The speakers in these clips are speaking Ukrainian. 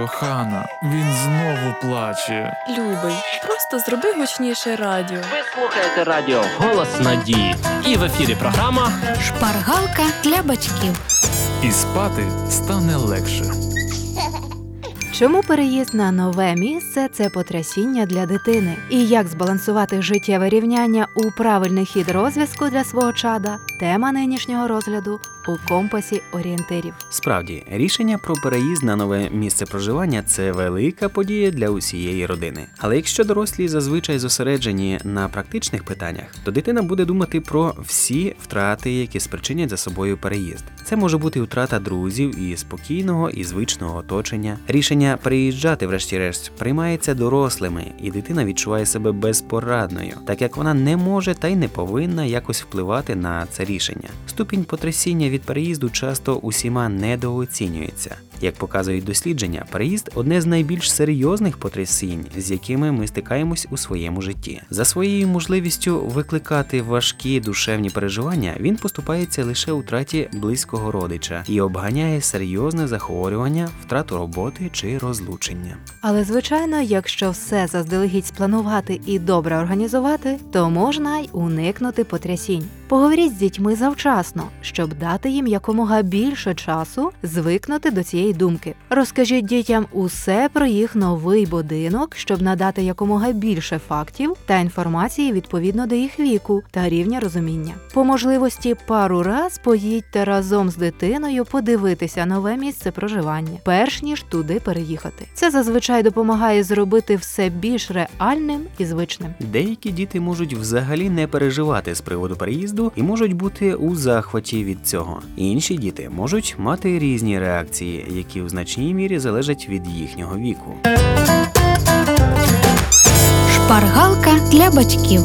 кохана, він знову плаче. Любий, просто зроби гучніше радіо. Ви слухаєте радіо Голос Надії. І в ефірі програма Шпаргалка для батьків. І спати стане легше. Чому переїзд на нове місце це потрясіння для дитини? І як збалансувати життєве рівняння у правильний хід розв'язку для свого чада? Тема нинішнього розгляду у компасі орієнтирів. Справді, рішення про переїзд на нове місце проживання це велика подія для усієї родини. Але якщо дорослі зазвичай зосереджені на практичних питаннях, то дитина буде думати про всі втрати, які спричинять за собою переїзд. Це може бути втрата друзів і спокійного і звичного оточення. Рішення переїжджати, врешті-решт, приймається дорослими, і дитина відчуває себе безпорадною, так як вона не може та й не повинна якось впливати на це рішення. Ступінь потрясіння від переїзду часто усіма недооцінюється. Як показують дослідження, переїзд одне з найбільш серйозних потрясінь, з якими ми стикаємось у своєму житті. За своєю можливістю викликати важкі душевні переживання, він поступається лише у втраті близького родича і обганяє серйозне захворювання, втрату роботи чи розлучення. Але звичайно, якщо все заздалегідь спланувати і добре організувати, то можна й уникнути потрясінь. Поговоріть з дітьми завчасно, щоб дати їм якомога більше часу звикнути до цієї думки. Розкажіть дітям усе про їх новий будинок, щоб надати якомога більше фактів та інформації відповідно до їх віку та рівня розуміння. По можливості пару раз поїдьте разом з дитиною подивитися нове місце проживання, перш ніж туди переїхати. Це зазвичай допомагає зробити все більш реальним і звичним. Деякі діти можуть взагалі не переживати з приводу переїзду і можуть бути у захваті від цього. Інші діти можуть мати різні реакції, які в значній мірі залежать від їхнього віку. Шпаргалка для батьків.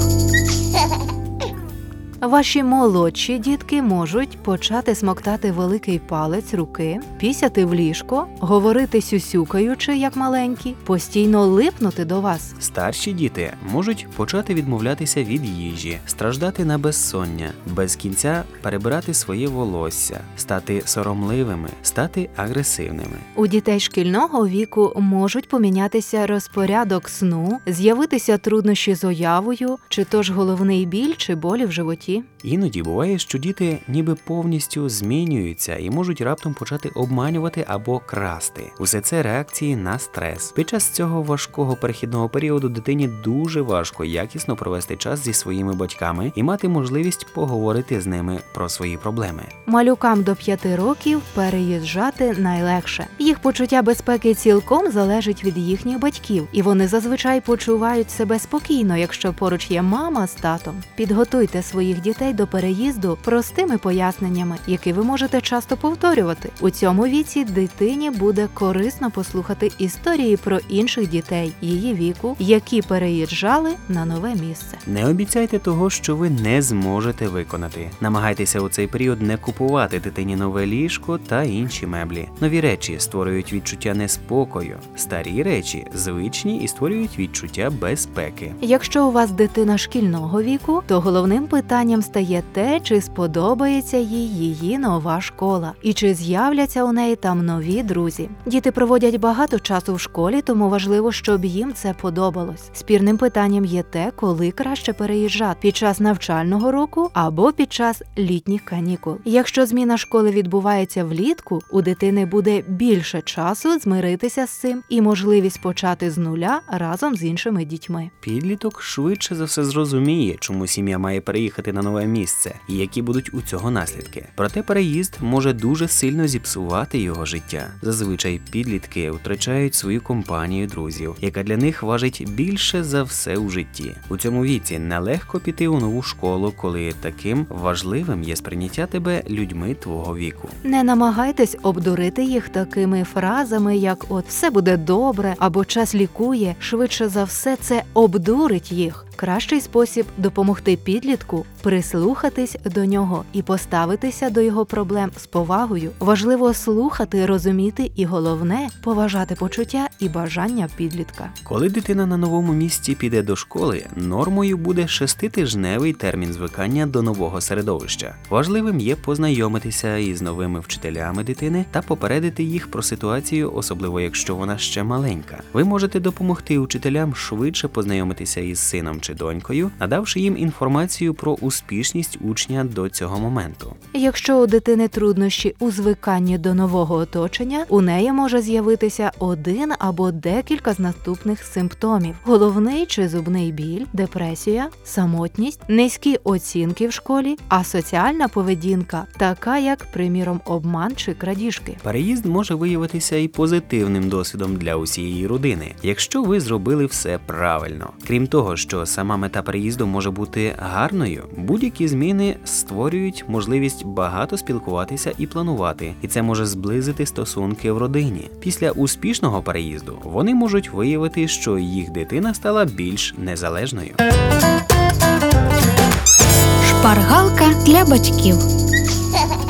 Ваші молодші дітки можуть почати смоктати великий палець руки, пісяти в ліжко, говорити сюсюкаючи, як маленькі, постійно липнути до вас. Старші діти можуть почати відмовлятися від їжі, страждати на безсоння, без кінця перебирати своє волосся, стати соромливими, стати агресивними. У дітей шкільного віку можуть помінятися розпорядок сну, з'явитися труднощі з уявою, чи то ж головний біль, чи болі в животі. Іноді буває, що діти ніби повністю змінюються і можуть раптом почати обманювати або красти. Усе це реакції на стрес. Під час цього важкого перехідного періоду дитині дуже важко якісно провести час зі своїми батьками і мати можливість поговорити з ними про свої проблеми. Малюкам до 5 років переїжджати найлегше. Їх почуття безпеки цілком залежить від їхніх батьків, і вони зазвичай почувають себе спокійно, якщо поруч є мама з татом. Підготуйте своїх дітей до переїзду простими поясненнями, які ви можете часто повторювати. У цьому віці дитині буде корисно послухати історії про інших дітей її віку, які переїжджали на нове місце. Не обіцяйте того, що ви не зможете виконати. Намагайтеся у цей період не купувати дитині нове ліжко та інші меблі. Нові речі створюють відчуття неспокою, старі речі звичні і створюють відчуття безпеки. Якщо у вас дитина шкільного віку, то головним питанням стає те, чи сподобається їй її нова школа, і чи з'являться у неї там нові друзі. Діти проводять багато часу в школі, тому важливо, щоб їм це подобалось. Спірним питанням є те, коли краще переїжджати під час навчального року або під час літніх канікул. Якщо зміна школи відбувається влітку, у дитини буде більше часу змиритися з цим і можливість почати з нуля разом з іншими дітьми. Підліток швидше за все зрозуміє, чому сім'я має переїхати на нове місце і які будуть у цього наслідки. Проте переїзд може дуже сильно зіпсувати його життя. Зазвичай підлітки втрачають свою компанію друзів, яка для них важить більше за все у житті. У цьому віці нелегко піти у нову школу, коли таким важливим є сприйняття тебе людьми твого віку. Не намагайтесь обдурити їх такими фразами, як от все буде добре або час лікує. Швидше за все, це обдурить їх. Кращий спосіб допомогти підлітку прислухатись до нього і поставитися до його проблем з повагою. Важливо слухати, розуміти і головне поважати почуття і бажання підлітка. Коли дитина на новому місці піде до школи, нормою буде шеститижневий термін звикання до нового середовища. Важливим є познайомитися із новими вчителями дитини та попередити їх про ситуацію, особливо якщо вона ще маленька. Ви можете допомогти учителям швидше познайомитися із сином чи донькою, надавши їм інформацію про успішність учня до цього моменту. Якщо у дитини труднощі у звиканні до нового оточення, у неї може з'явитися один або декілька з наступних симптомів: головний чи зубний біль, депресія, самотність, низькі оцінки в школі, асоціальна поведінка, така як, приміром, обман чи крадіжки. Переїзд може виявитися і позитивним досвідом для усієї родини, якщо ви зробили все правильно. Крім того, що сама мета переїзду може бути гарною, будь-які зміни створюють можливість багато спілкуватися і планувати, і це може зблизити стосунки в родині. Після успішного переїзду вони можуть виявити, що їх дитина стала більш незалежною. Шпаргалка для батьків.